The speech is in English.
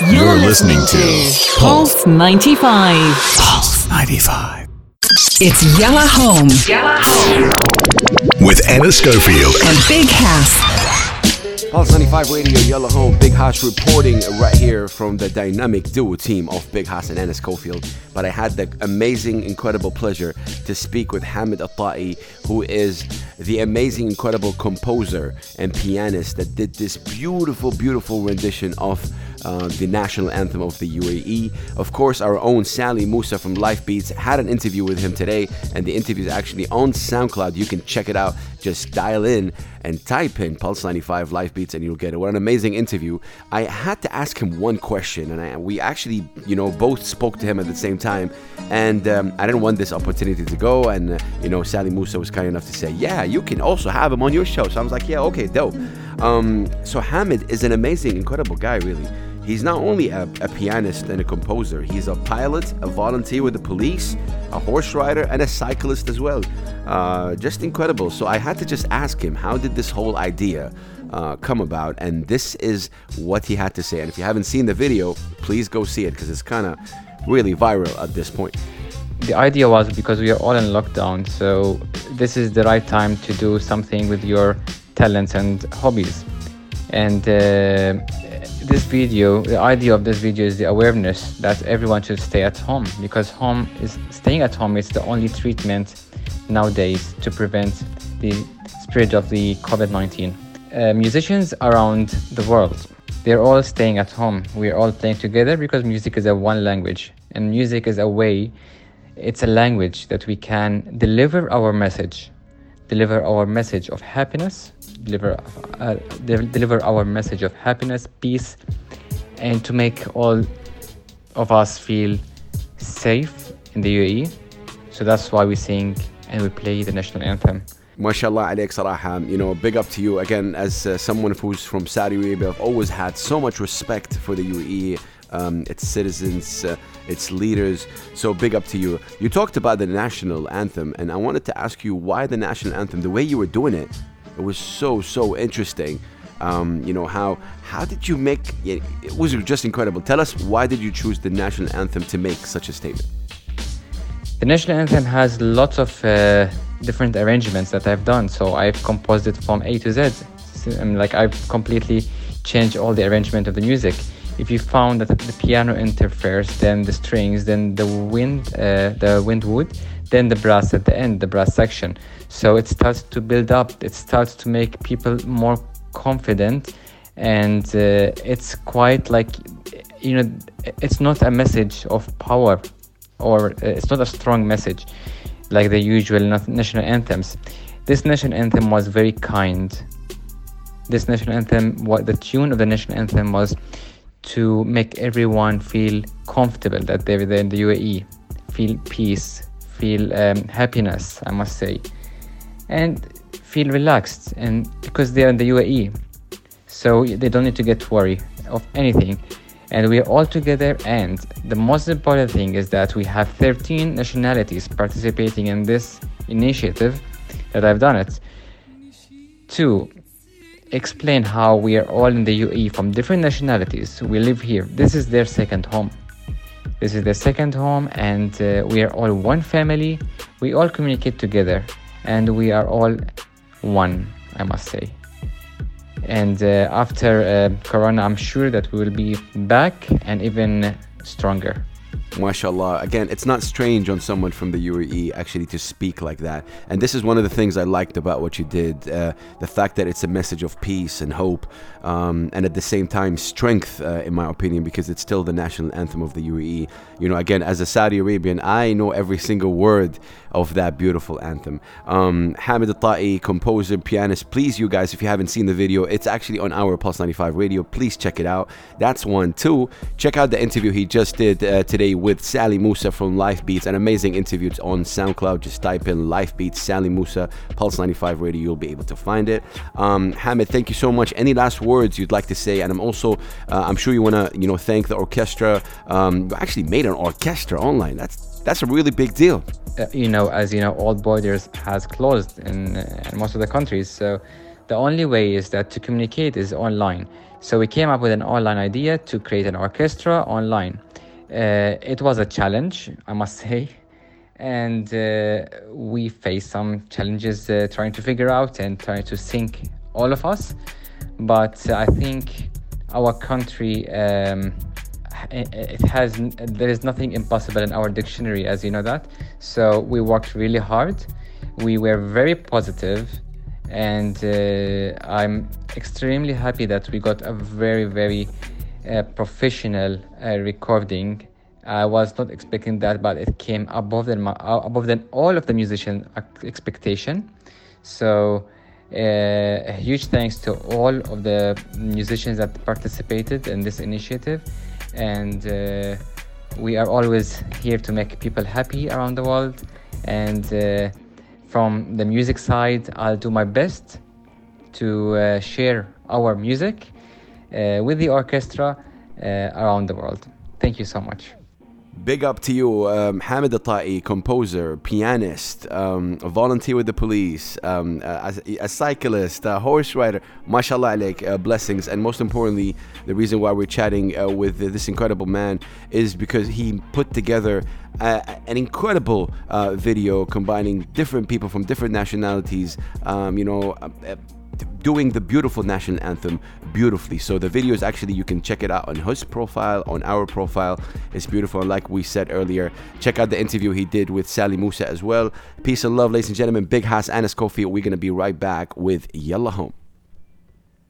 You're listening to Pulse 95. Pulse 95 It's Yalla Home Yalla Home. with Anna Schofield. and Big Hass. Pulse 95 Radio, Yalla Home, Big Hass reporting right here from the dynamic duo team of Big Hass and Anna Schofield. But I had the amazing, incredible pleasure to speak with Hamad Al Taee, who is the amazing, incredible composer and pianist that did this beautiful, beautiful rendition of uh, the national anthem of the UAE. Of course, our own Sally Musa from Life Beats had an interview with him today, and the interview is actually on SoundCloud. You can check it out. Just dial in and type in Pulse 95 Life Beats, and you'll get it. What an amazing interview! I had to ask him one question, and I, we actually, you know, both spoke to him at the same time, and um, I didn't want this opportunity to go. And uh, you know, Sally Musa was kind enough to say, "Yeah, you can also have him on your show." So I was like, "Yeah, okay, dope." Um, so Hamad is an amazing, incredible guy, really. He's not only a, a pianist and a composer, he's a pilot, a volunteer with the police, a horse rider, and a cyclist as well. Uh, just incredible. So I had to just ask him, how did this whole idea uh, come about? And this is what he had to say. And if you haven't seen the video, please go see it because it's kind of really viral at this point. the idea was because we are all in lockdown so this is the right time to do something with your talents and hobbies and uh, this video the idea of this video is the awareness that everyone should stay at home because home is staying at home is the only treatment nowadays to prevent the spread of the covid-19 uh, musicians around the world they're all staying at home. We're all playing together because music is a one language and music is a way it's a language that we can deliver our message deliver our message of happiness deliver uh, de- deliver our message of happiness peace and to make all of us feel safe in the UAE so that's why we sing and we play the national anthem Mashallah alaik صراحة, you know, big up to you again as uh, someone who's from Saudi Arabia. I've always had so much respect for the UAE, um, its citizens, uh, its leaders. So big up to you. You talked about the national anthem, and I wanted to ask you why the national anthem. The way you were doing it, it was so so interesting. Um, you know how how did you make it? It was just incredible. Tell us why did you choose the national anthem to make such a statement? The national anthem has lots of uh, different arrangements that I've done. So I've composed it from A to Z. So, um, like I've completely changed all the arrangement of the music. If you found that the piano interferes, then the strings, then the wind, uh, the wind wood, then the brass at the end, the brass section. So it starts to build up. It starts to make people more confident, and uh, it's quite like, you know, it's not a message of power or uh, it's not a strong message like the usual national anthems. This national anthem was very kind. This national anthem, what the tune of the national anthem was to make everyone feel comfortable that they're there in the UAE, feel peace, feel um, happiness, I must say, and feel relaxed. And because they're in the UAE, so they don't need to get worried of anything and we are all together and the most important thing is that we have 13 nationalities participating in this initiative that I've done it to explain how we are all in the UAE from different nationalities. We live here. This is their second home. This is their second home and uh, we are all one family. We all communicate together and we are all one I must say. And uh, after uh, corona i'm sure that we will be back and even stronger Mashallah. Again, it's not strange on someone from the UAE actually to speak like that. And this is one of the things I liked about what you did uh, the fact that it's a message of peace and hope, um, and at the same time, strength, uh, in my opinion, because it's still the national anthem of the UAE. You know, again, as a Saudi Arabian, I know every single word of that beautiful anthem. Um, Hamad Al Taee, composer, pianist. Please, you guys, if you haven't seen the video, it's actually on our Pulse 95 radio. Please check it out. That's one. Two, check out the interview he just did uh, today with Sally Musa from Life Beats. An amazing interview. It's on SoundCloud. Just type in Life Beats, Sally Musa, Pulse 95 radio. You'll be able to find it. Um, Hamad, thank you so much. Any last words you'd like to say? And I'm also, uh, I'm sure you want to, you know, thank the orchestra. Um, actually made an orchestra online. That's that's a really big deal. uh, you know as you know all borders has closed in, in most of the countries so the only way is that to communicate is online So we came up with an online idea to create an orchestra online. Uh, it was a challenge, I must say, and uh, we faced some challenges uh, trying to figure out and trying to sync all of us. But I think our country. Um, it has there is nothing impossible in our dictionary as you know that so we worked really hard we were very positive and uh, i'm extremely happy that we got a very very professional uh, recording. I was not expecting that but it came above than uh, above all of the musician expectation. So uh, a huge thanks to all of the musicians that participated in this initiative. And uh, we are always here to make people happy around the world. And uh, from the music side i'll do my best to share our music with the orchestra uh, around the world thank you so much Big up to you, um, Hamad Al Taee, composer, pianist, um, volunteer with the police, um, a, a, cyclist, a horse rider. Mashallah uh, blessings. And most importantly, the reason why we're chatting uh, with this incredible man is because he put together uh, an incredible uh, video combining different people from different nationalities, um, you know uh, doing the beautiful national anthem beautifully. So the video is actually you can check it out on his profile, on our profile. It's beautiful. And like we said earlier, check out the interview he did with Sally Musa as well. Peace and love, ladies and gentlemen. Big Hass Anas Kofi. We're gonna be right back with Yalla Home.